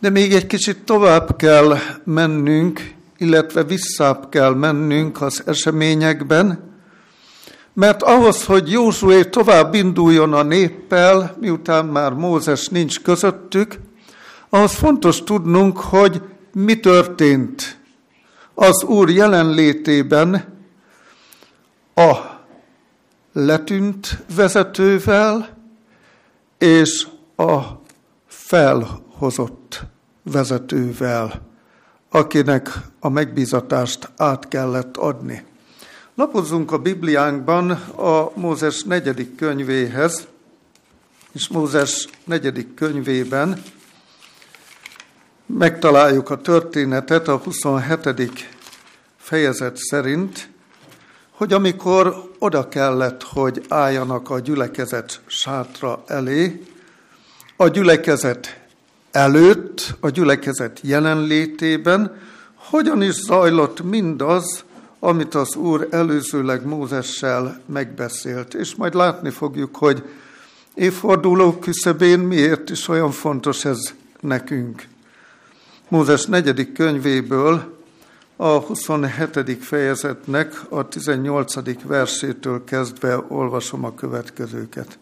De még egy kicsit tovább kell mennünk, illetve visszább kell mennünk az eseményekben, mert ahhoz, hogy Józsué tovább induljon a néppel, miután már Mózes nincs közöttük, ahhoz fontos tudnunk, hogy mi történt az Úr jelenlétében a letűnt vezetővel és a felhozott vezetővel, akinek a megbízatást át kellett adni. Lapozzunk a Bibliánkban a Mózes negyedik könyvéhez, és Mózes negyedik könyvében megtaláljuk a történetet a 27. fejezet szerint, hogy amikor oda kellett, hogy álljanak a gyülekezet sátra elé, a gyülekezet előtt, a gyülekezet jelenlétében, hogyan is zajlott mindaz, amit az Úr előzőleg Mózessel megbeszélt. És majd látni fogjuk, hogy évforduló küszöbén miért is olyan fontos ez nekünk. Mózes negyedik könyvéből a 27. fejezetnek a 18. versétől kezdve olvasom a következőket.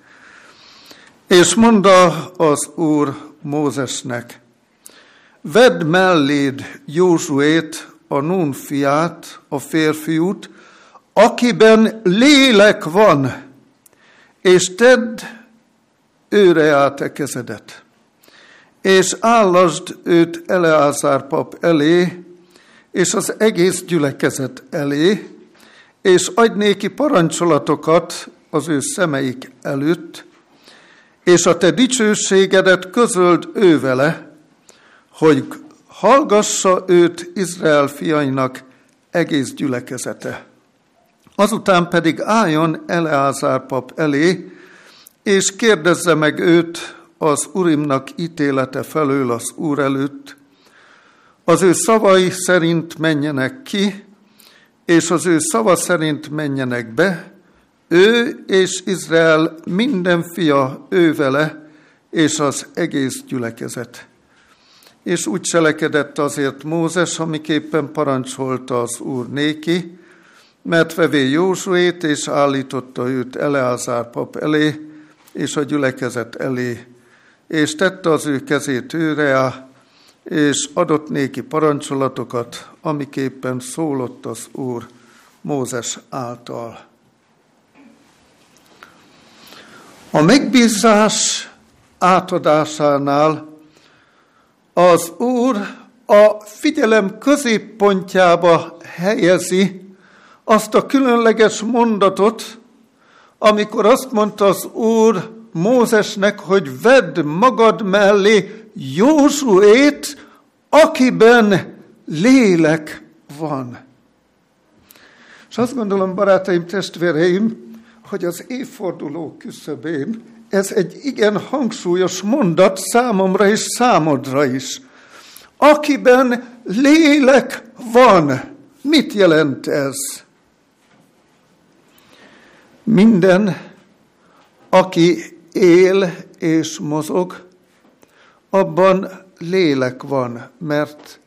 És mondta az Úr Mózesnek, vedd melléd Józsuét, a Nun fiát, a férfiút, akiben lélek van, és tedd őre át a kezedet, és állasd őt Eleázár pap elé, és az egész gyülekezet elé, és adj néki parancsolatokat az ő szemeik előtt, és a te dicsőségedet közöld ő vele, hogy hallgassa őt Izrael fiainak egész gyülekezete. Azután pedig álljon Eleázár pap elé, és kérdezze meg őt az Urimnak ítélete felől az Úr előtt, az ő szavai szerint menjenek ki, és az ő szava szerint menjenek be, ő és Izrael minden fia ő vele, és az egész gyülekezet. És úgy cselekedett azért Mózes, amiképpen parancsolta az Úr néki, mert vevé Józsuét, és állította őt Eleázár pap elé, és a gyülekezet elé, és tette az ő kezét őre, és adott néki parancsolatokat, amiképpen szólott az Úr Mózes által. A megbízás átadásánál az Úr a figyelem középpontjába helyezi azt a különleges mondatot, amikor azt mondta az Úr Mózesnek, hogy vedd magad mellé Józsuét, akiben lélek van. És azt gondolom, barátaim, testvéreim, hogy az évforduló küszöbén ez egy igen hangsúlyos mondat számomra és számodra is. Akiben lélek van. Mit jelent ez? Minden, aki él és mozog, abban lélek van, mert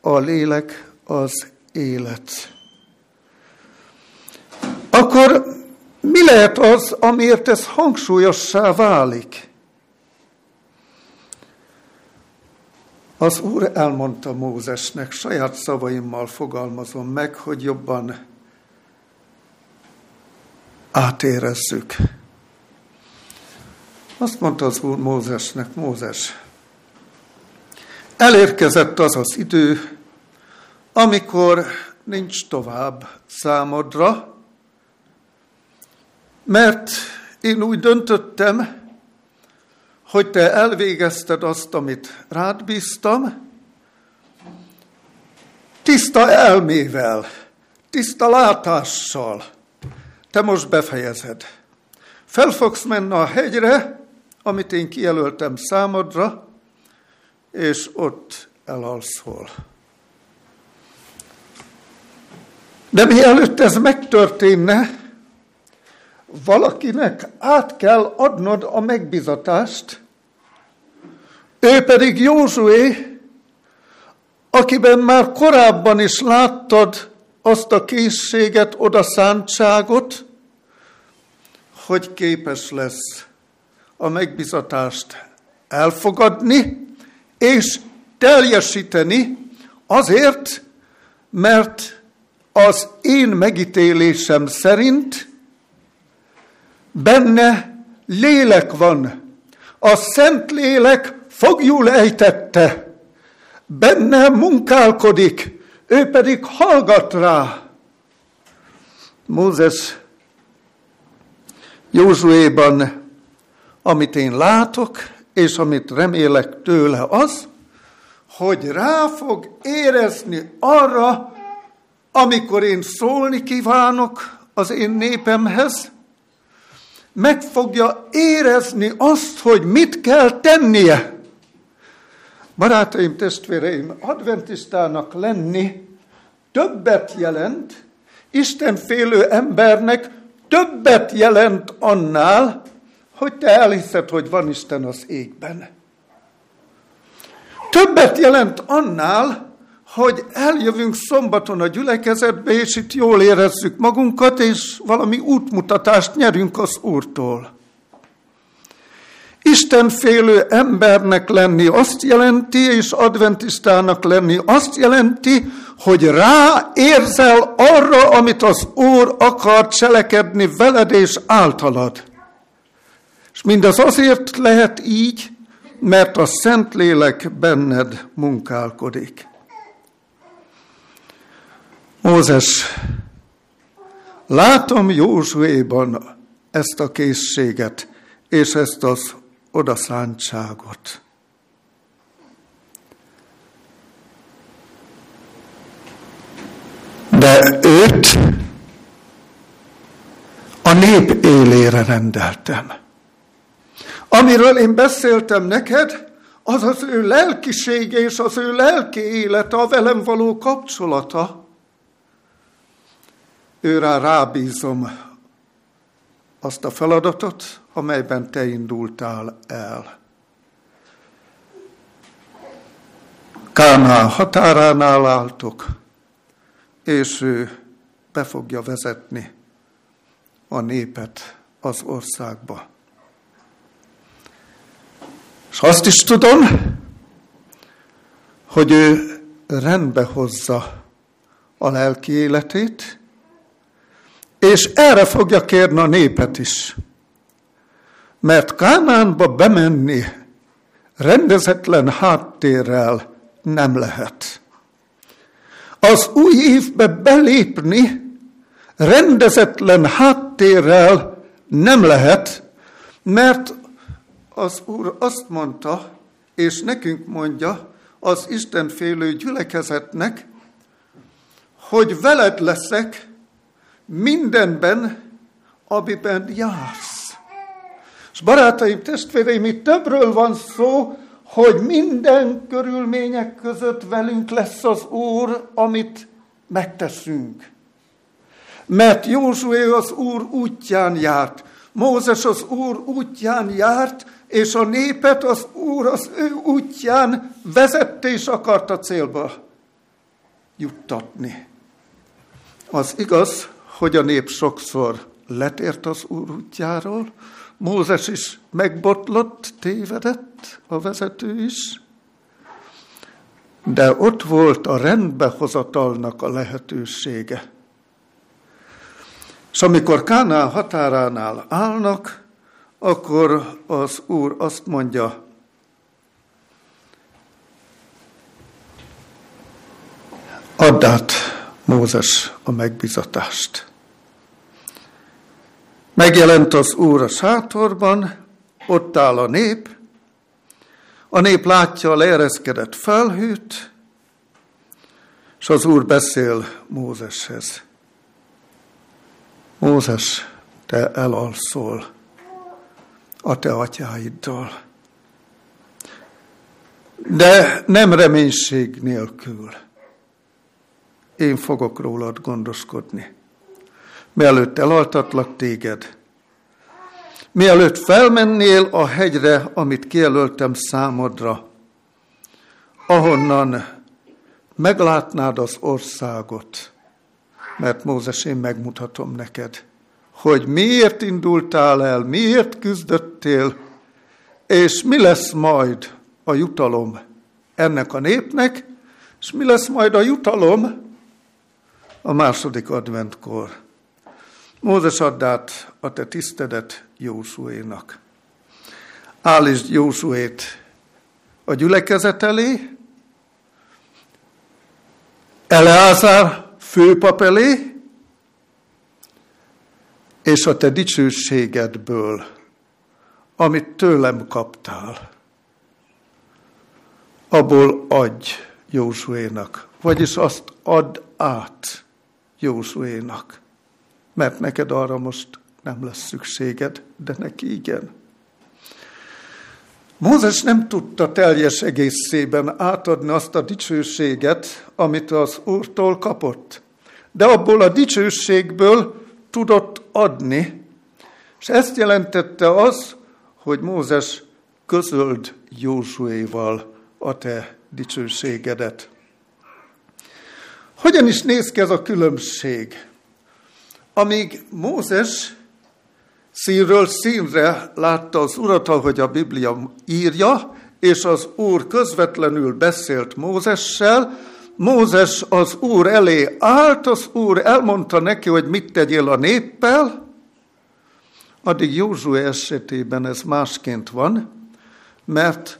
a lélek az élet. Akkor mi lehet az, amiért ez hangsúlyossá válik? Az Úr elmondta Mózesnek, saját szavaimmal fogalmazom meg, hogy jobban átérezzük. Azt mondta az Úr Mózesnek, Mózes, elérkezett az az idő, amikor nincs tovább számodra, mert én úgy döntöttem, hogy te elvégezted azt, amit rád bíztam, tiszta elmével, tiszta látással. Te most befejezed. Fel fogsz menni a hegyre, amit én kijelöltem számodra, és ott elalszol. De mielőtt ez megtörténne, valakinek át kell adnod a megbizatást, Ő pedig Józsué, akiben már korábban is láttad azt a készséget, odaszántságot, hogy képes lesz a megbizatást elfogadni, és teljesíteni azért, mert az én megítélésem szerint benne lélek van. A Szent Lélek fogjul ejtette, benne munkálkodik, ő pedig hallgat rá. Mózes Józsuéban, amit én látok, és amit remélek tőle az, hogy rá fog érezni arra, amikor én szólni kívánok az én népemhez, meg fogja érezni azt, hogy mit kell tennie. Barátaim, testvéreim, adventistának lenni többet jelent, Isten félő embernek többet jelent annál, hogy te elhiszed, hogy van Isten az égben. Többet jelent annál, hogy eljövünk szombaton a gyülekezetbe, és itt jól érezzük magunkat, és valami útmutatást nyerünk az Úrtól. Isten félő embernek lenni azt jelenti, és adventistának lenni azt jelenti, hogy ráérzel arra, amit az Úr akar cselekedni veled és általad. És mindaz azért lehet így, mert a Szentlélek benned munkálkodik. Mózes, látom Józsuéban ezt a készséget, és ezt az odaszántságot. De őt a nép élére rendeltem. Amiről én beszéltem neked, az az ő lelkisége és az ő lelki élete, a velem való kapcsolata. Őrá rábízom azt a feladatot, amelyben te indultál el. Kánál határánál álltok, és ő be fogja vezetni a népet az országba. És azt is tudom, hogy ő rendbe hozza a lelki életét, és erre fogja kérni a népet is. Mert Kánánba bemenni rendezetlen háttérrel nem lehet. Az új évbe belépni rendezetlen háttérrel nem lehet, mert az Úr azt mondta, és nekünk mondja, az Isten félő gyülekezetnek, hogy veled leszek mindenben, amiben jársz. És barátaim, testvéreim, itt többről van szó, hogy minden körülmények között velünk lesz az Úr, amit megteszünk. Mert Józsué az Úr útján járt, Mózes az Úr útján járt, és a népet az Úr az ő útján vezette és akarta célba juttatni. Az igaz, hogy a nép sokszor letért az Úr útjáról, Mózes is megbotlott, tévedett, a vezető is, de ott volt a rendbehozatalnak a lehetősége. És amikor Kánál határánál állnak, akkor az Úr azt mondja, add át Mózes a megbizatást. Megjelent az Úr a sátorban, ott áll a nép, a nép látja a leereszkedett felhőt, és az Úr beszél Mózeshez. Mózes, te elalszol a te atyáiddal. De nem reménység nélkül. Én fogok rólad gondoskodni. Mielőtt elaltatlak téged, mielőtt felmennél a hegyre, amit kijelöltem számodra, ahonnan meglátnád az országot, mert Mózes, én megmutatom neked, hogy miért indultál el, miért küzdöttél, és mi lesz majd a jutalom ennek a népnek, és mi lesz majd a jutalom a második adventkor. Mózes add át a te tisztedet Jósuénak. Állítsd Jósuét a gyülekezet elé, Eleázár főpap elé, és a te dicsőségedből, amit tőlem kaptál, abból adj Józsuénak, vagyis azt add át Józsuénak, mert neked arra most nem lesz szükséged, de neki igen. Mózes nem tudta teljes egészében átadni azt a dicsőséget, amit az Úrtól kapott. De abból a dicsőségből tudott adni, és ezt jelentette az, hogy Mózes közöld Józsuéval a te dicsőségedet. Hogyan is néz ki ez a különbség? Amíg Mózes színről színre látta az urat, ahogy a Biblia írja, és az úr közvetlenül beszélt Mózessel, Mózes az úr elé állt, az úr elmondta neki, hogy mit tegyél a néppel, addig Józsué esetében ez másként van, mert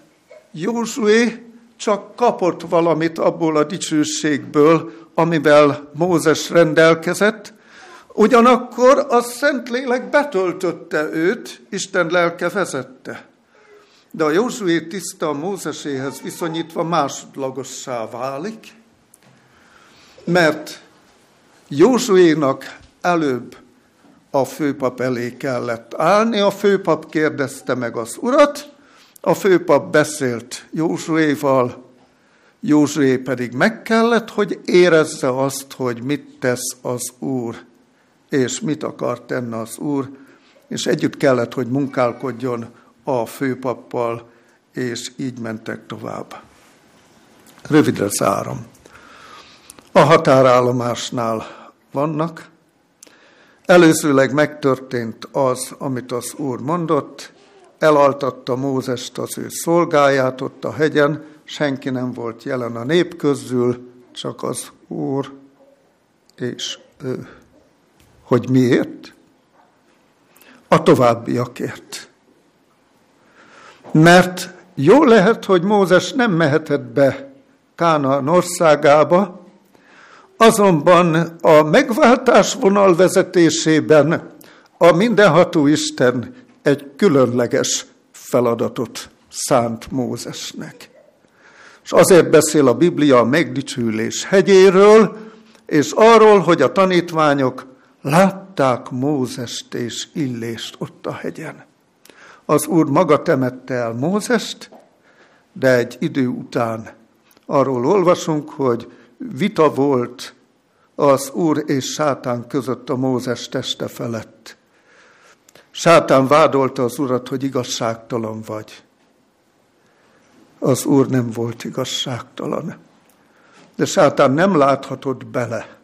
Józsué csak kapott valamit abból a dicsőségből, amivel Mózes rendelkezett, ugyanakkor a Szentlélek betöltötte őt, Isten lelke vezette. De a Józsué tiszta a Mózeséhez viszonyítva másodlagossá válik, mert Józsuénak előbb a főpap elé kellett állni, a főpap kérdezte meg az urat, a főpap beszélt Józsuéval, Józsué pedig meg kellett, hogy érezze azt, hogy mit tesz az Úr, és mit akar tenni az Úr, és együtt kellett, hogy munkálkodjon a főpappal, és így mentek tovább. Rövidre zárom. A határállomásnál vannak. Előzőleg megtörtént az, amit az Úr mondott, elaltatta Mózest az ő szolgáját ott a hegyen, senki nem volt jelen a nép közül, csak az Úr és ő. Hogy miért? A továbbiakért. Mert jó lehet, hogy Mózes nem mehetett be Kánaán országába, azonban a megváltás vonal vezetésében a mindenható Isten egy különleges feladatot szánt Mózesnek. És azért beszél a Biblia a megdicsülés hegyéről, és arról, hogy a tanítványok látták Mózest és Illést ott a hegyen. Az Úr maga temette el Mózest, de egy idő után arról olvasunk, hogy vita volt az Úr és Sátán között a Mózes teste felett. Sátán vádolta az Urat, hogy igazságtalan vagy. Az Úr nem volt igazságtalan. De Sátán nem láthatott bele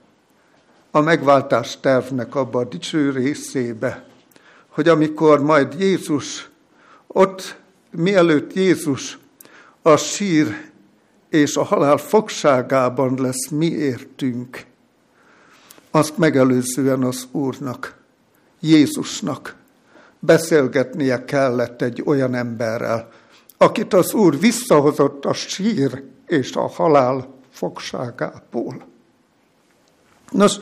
a megváltás tervnek abba a dicső részébe, hogy amikor majd Jézus ott, mielőtt Jézus a sír és a halál fogságában lesz mi értünk, azt megelőzően az Úrnak, Jézusnak beszélgetnie kellett egy olyan emberrel, akit az Úr visszahozott a sír és a halál fogságából. Nos,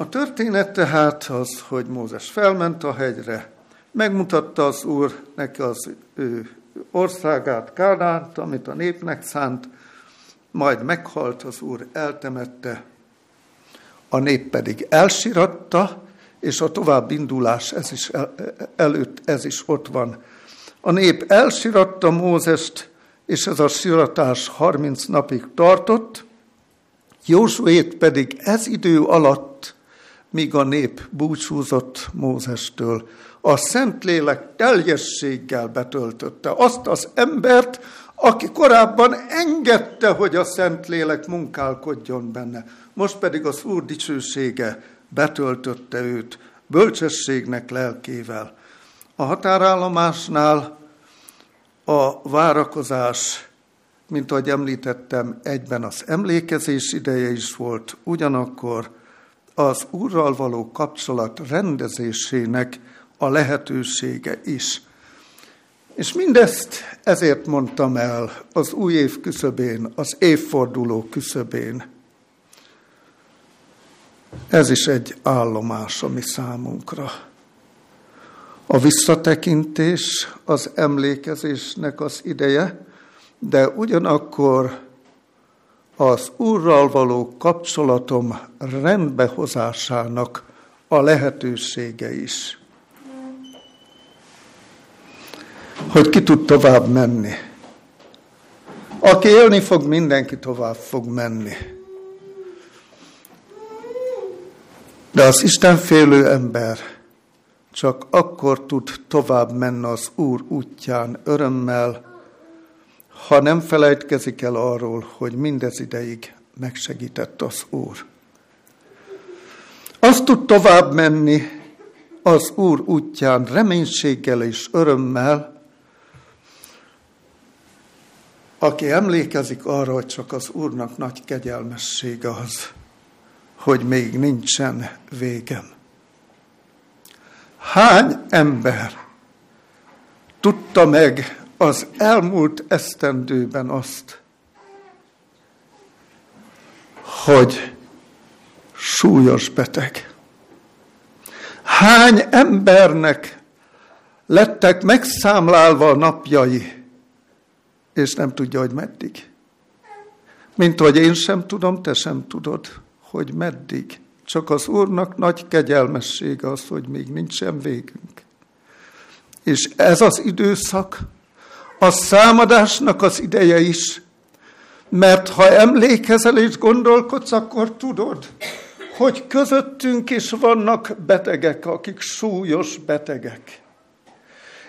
a történet tehát az, hogy Mózes felment a hegyre, megmutatta az Úr neki az ő országát, Kánánt, amit a népnek szánt, majd meghalt az Úr, eltemette, a nép pedig elsiratta, és a tovább indulás ez is el, előtt ez is ott van. A nép elsiratta Mózest, és ez a siratás 30 napig tartott, Józsuét pedig ez idő alatt, míg a nép búcsúzott Mózestől, a Szentlélek teljességgel betöltötte azt az embert, aki korábban engedte, hogy a Szentlélek munkálkodjon benne. Most pedig az Úr dicsősége betöltötte őt bölcsességnek lelkével. A határállomásnál a várakozás, mint ahogy említettem, egyben az emlékezés ideje is volt, ugyanakkor az Úrral való kapcsolat rendezésének a lehetősége is. És mindezt ezért mondtam el az új év küszöbén, az évforduló küszöbén. Ez is egy állomás a mi számunkra. A visszatekintés az emlékezésnek az ideje, de ugyanakkor az Úrral való kapcsolatom rendbehozásának a lehetősége is. Hogy ki tud tovább menni. Aki élni fog, mindenki tovább fog menni. De az Isten félő ember csak akkor tud tovább menni az Úr útján örömmel, ha nem felejtkezik el arról, hogy mindez ideig megsegített az Úr. Azt tud tovább menni az Úr útján reménységgel és örömmel, aki emlékezik arra, hogy csak az Úrnak nagy kegyelmessége az, hogy még nincsen végem. Hány ember tudta meg az elmúlt esztendőben azt, hogy súlyos beteg. Hány embernek lettek megszámlálva a napjai, és nem tudja, hogy meddig. Mint hogy én sem tudom, te sem tudod, hogy meddig. Csak az Úrnak nagy kegyelmessége az, hogy még nincsen végünk. És ez az időszak, a számadásnak az ideje is, mert ha emlékezel és gondolkodsz, akkor tudod, hogy közöttünk is vannak betegek, akik súlyos betegek.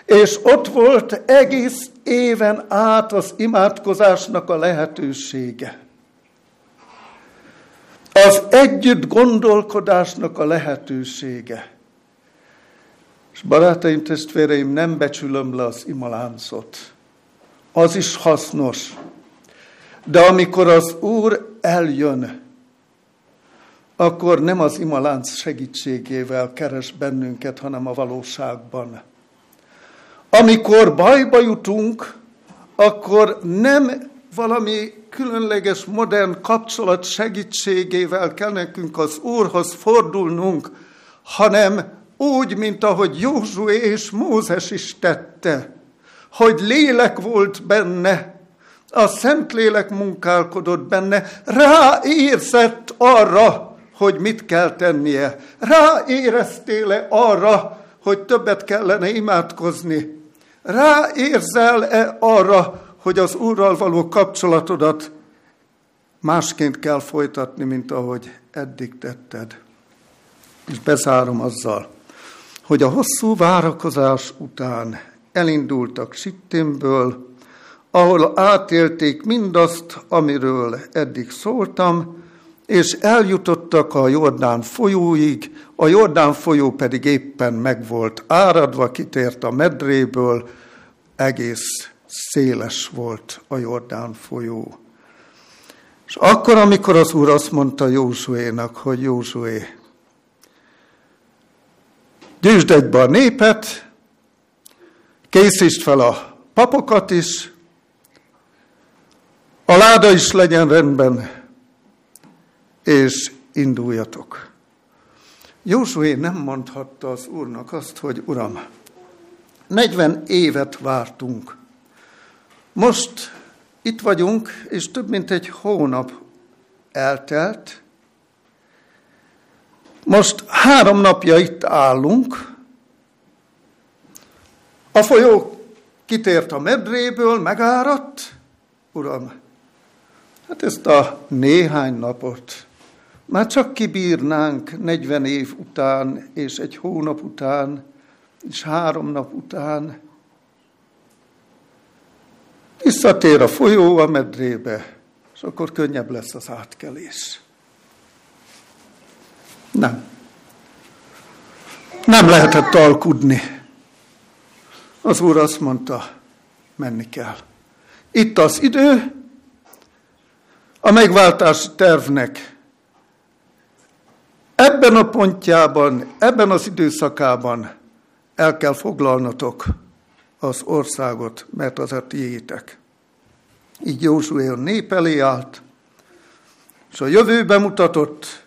És ott volt egész éven át az imádkozásnak a lehetősége. Az együtt gondolkodásnak a lehetősége. És barátaim, testvéreim, nem becsülöm le az imaláncot az is hasznos. De amikor az Úr eljön, akkor nem az imalánc segítségével keres bennünket, hanem a valóságban. Amikor bajba jutunk, akkor nem valami különleges modern kapcsolat segítségével kell nekünk az Úrhoz fordulnunk, hanem úgy, mint ahogy Józsué és Mózes is tette hogy lélek volt benne, a Szentlélek munkálkodott benne, ráérzett arra, hogy mit kell tennie. Ráéreztél-e arra, hogy többet kellene imádkozni? Ráérzel-e arra, hogy az Úrral való kapcsolatodat másként kell folytatni, mint ahogy eddig tetted? És bezárom azzal, hogy a hosszú várakozás után elindultak Sittimből, ahol átélték mindazt, amiről eddig szóltam, és eljutottak a Jordán folyóig, a Jordán folyó pedig éppen meg volt áradva, kitért a medréből, egész széles volt a Jordán folyó. És akkor, amikor az Úr azt mondta Józsuénak, hogy Józsué, gyűjtsd egybe a népet, készítsd fel a papokat is, a láda is legyen rendben, és induljatok. Józsué nem mondhatta az úrnak azt, hogy uram, 40 évet vártunk. Most itt vagyunk, és több mint egy hónap eltelt. Most három napja itt állunk, a folyó kitért a medréből, megáradt. Uram, hát ezt a néhány napot már csak kibírnánk 40 év után, és egy hónap után, és három nap után. Visszatér a folyó a medrébe, és akkor könnyebb lesz az átkelés. Nem. Nem lehetett alkudni. Az úr azt mondta, menni kell. Itt az idő, a megváltás tervnek ebben a pontjában, ebben az időszakában el kell foglalnotok az országot, mert az a tiétek. Így Józsué a nép elé állt, és a jövőbe mutatott,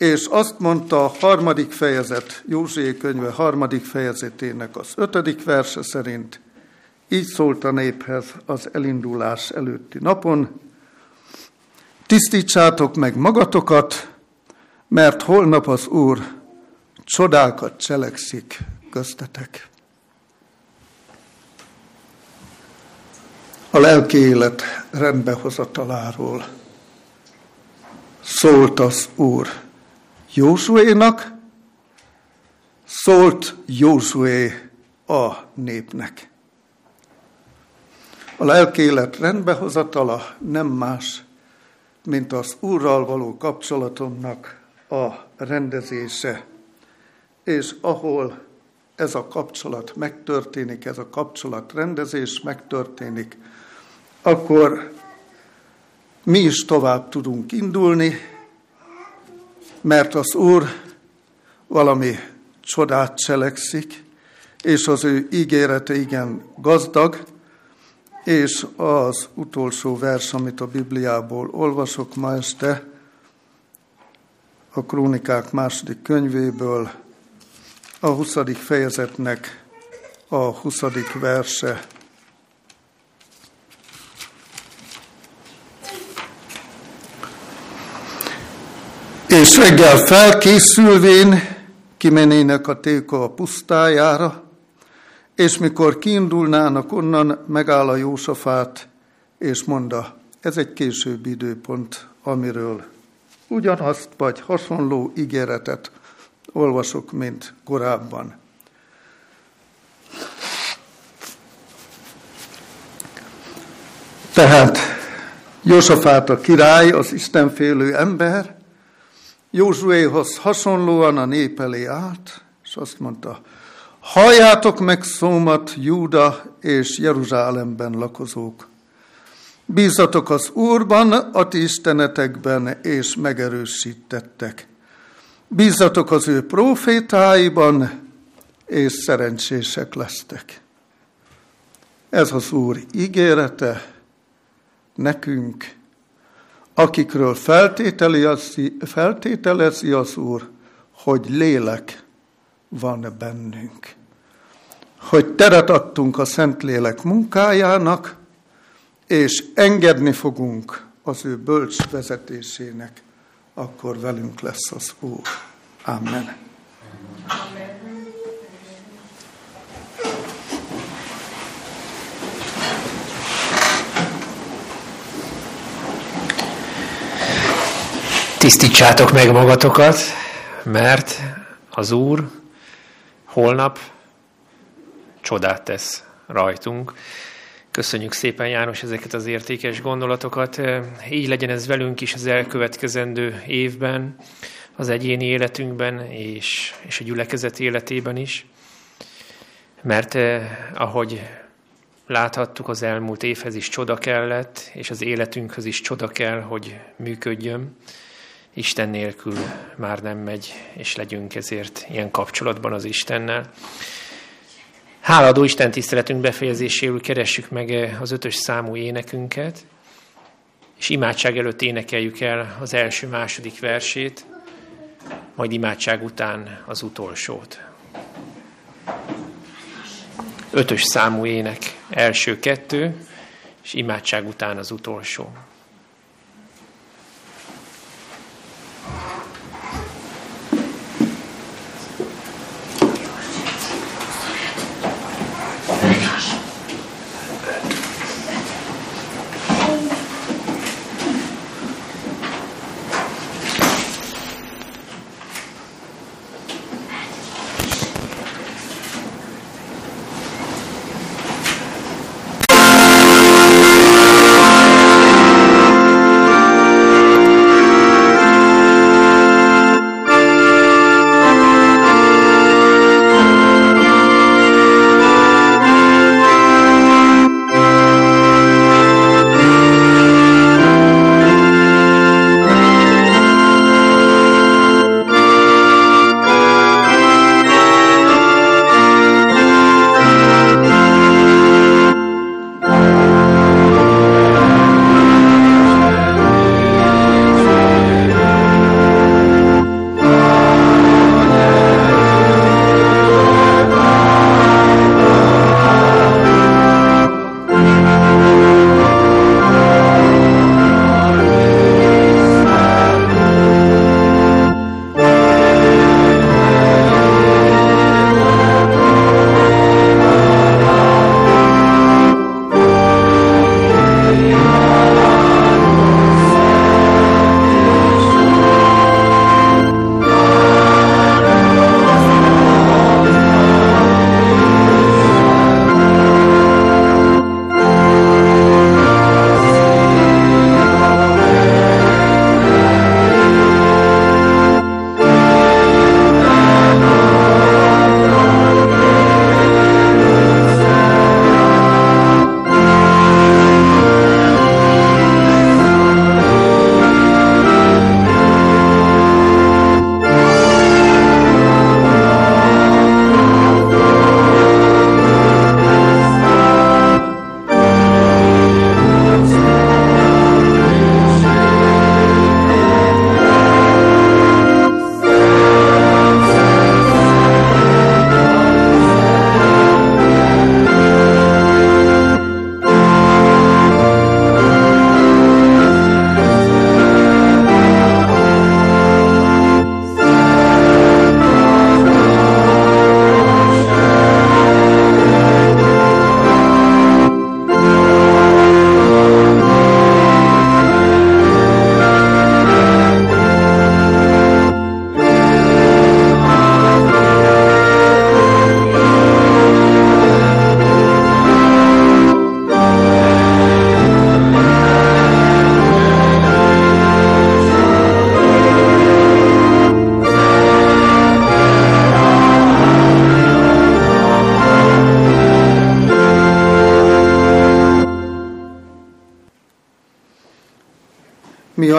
és azt mondta a harmadik fejezet, Józsué könyve harmadik fejezetének az ötödik verse szerint, így szólt a néphez az elindulás előtti napon, tisztítsátok meg magatokat, mert holnap az Úr csodákat cselekszik köztetek. A lelki élet rendbehozataláról szólt az Úr Józsuénak, szólt Józsué a népnek. A lelki élet rendbehozatala nem más, mint az Úrral való kapcsolatomnak a rendezése, és ahol ez a kapcsolat megtörténik, ez a kapcsolat rendezés megtörténik, akkor mi is tovább tudunk indulni, mert az Úr valami csodát cselekszik, és az ő ígérete igen gazdag, és az utolsó vers, amit a Bibliából olvasok ma este, a Krónikák második könyvéből, a 20. fejezetnek a 20. verse. És reggel felkészülvén kimenének a téka a pusztájára, és mikor kiindulnának onnan, megáll a Jósafát, és mondta, ez egy későbbi időpont, amiről ugyanazt vagy hasonló ígéretet olvasok, mint korábban. Tehát Jósafát a király, az istenfélő ember, Józsuéhoz hasonlóan a nép elé állt, és azt mondta, halljátok meg szómat, Júda és Jeruzsálemben lakozók. Bízatok az Úrban, a ti istenetekben, és megerősítettek. Bízatok az ő profétáiban, és szerencsések lesztek. Ez az Úr ígérete nekünk, akikről feltételezi, feltételezi az Úr, hogy lélek van bennünk. Hogy teret adtunk a Szentlélek munkájának, és engedni fogunk az ő bölcs vezetésének, akkor velünk lesz az Úr. Amen. Tisztítsátok meg magatokat, mert az Úr holnap csodát tesz rajtunk. Köszönjük szépen, János, ezeket az értékes gondolatokat. Így legyen ez velünk is az elkövetkezendő évben, az egyéni életünkben és, és a gyülekezet életében is. Mert ahogy láthattuk, az elmúlt évhez is csoda kellett, és az életünkhöz is csoda kell, hogy működjön. Isten nélkül már nem megy, és legyünk ezért ilyen kapcsolatban az Istennel. Háladó Isten tiszteletünk befejezéséül keressük meg az ötös számú énekünket, és imádság előtt énekeljük el az első-második versét, majd imádság után az utolsót. Ötös számú ének, első kettő, és imádság után az utolsó.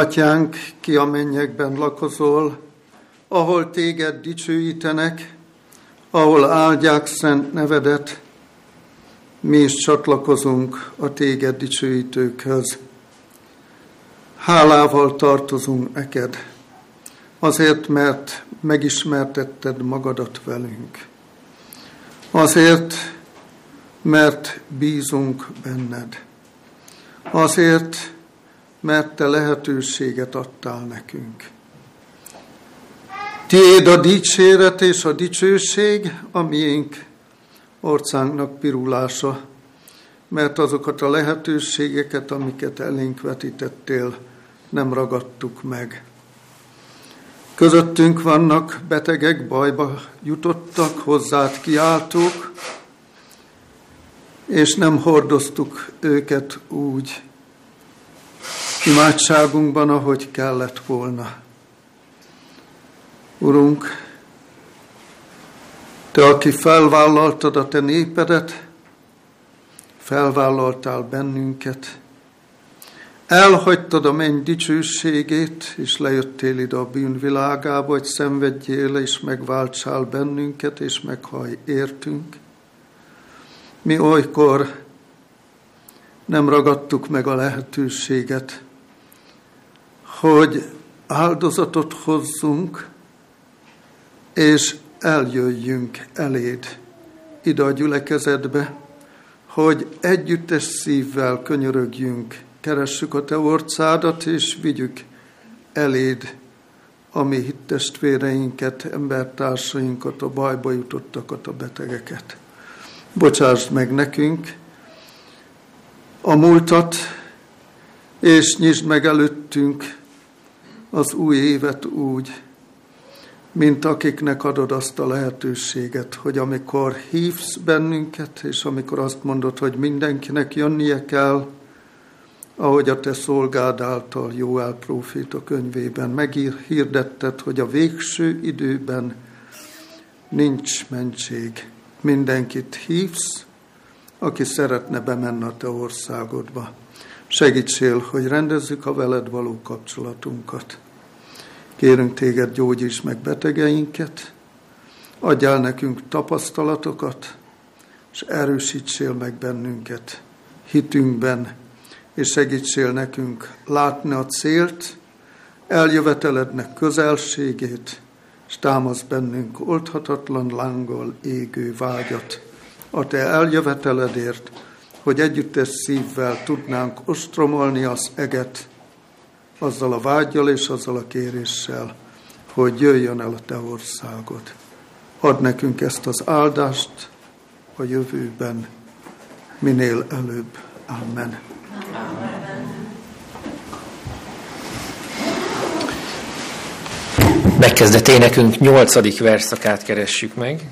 Atyánk, ki a mennyekben lakozol, ahol téged dicsőítenek, ahol áldják szent nevedet, mi is csatlakozunk a téged dicsőítőkhöz. Hálával tartozunk neked, azért, mert megismertetted magadat velünk. Azért, mert bízunk benned. Azért, mert te lehetőséget adtál nekünk. Tiéd a dicséret és a dicsőség, a miénk orcánknak pirulása, mert azokat a lehetőségeket, amiket elénk vetítettél, nem ragadtuk meg. Közöttünk vannak betegek, bajba jutottak, hozzád kiáltók, és nem hordoztuk őket úgy imádságunkban, ahogy kellett volna. Urunk, Te, aki felvállaltad a Te népedet, felvállaltál bennünket, elhagytad a menny dicsőségét, és lejöttél ide a bűnvilágába, hogy szenvedjél, és megváltsál bennünket, és meghaj értünk. Mi olykor nem ragadtuk meg a lehetőséget, hogy áldozatot hozzunk, és eljöjjünk eléd ide a gyülekezetbe, hogy együttes szívvel könyörögjünk, keressük a Te orcádat, és vigyük eléd a mi hittestvéreinket, embertársainkat, a bajba jutottakat, a betegeket. Bocsásd meg nekünk a múltat, és nyisd meg előttünk az új évet úgy, mint akiknek adod azt a lehetőséget, hogy amikor hívsz bennünket, és amikor azt mondod, hogy mindenkinek jönnie kell, ahogy a te szolgád által Jóel próféta könyvében meghirdetted, hogy a végső időben nincs mentség. Mindenkit hívsz, aki szeretne bemenni a te országodba. Segítsél, hogy rendezzük a veled való kapcsolatunkat. Kérünk téged, gyógyíts meg betegeinket, adjál nekünk tapasztalatokat, és erősítsél meg bennünket hitünkben, és segítsél nekünk látni a célt, eljövetelednek közelségét, és támasz bennünk oldhatatlan lángol égő vágyat a te eljöveteledért, hogy együttes szívvel tudnánk ostromolni az eget, azzal a vágyjal és azzal a kéréssel, hogy jöjjön el a Te országod. Add nekünk ezt az áldást a jövőben, minél előbb. Amen. Megkezdett énekünk nyolcadik verszakát keressük meg.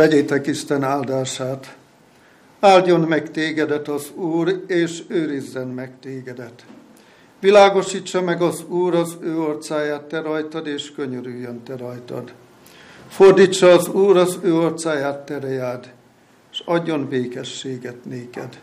Vegyétek Isten áldását. Áldjon meg tégedet az Úr, és őrizzen meg tégedet. Világosítsa meg az Úr az ő orcáját te rajtad, és könyörüljön te rajtad. Fordítsa az Úr az ő orcáját terejád, és adjon békességet néked.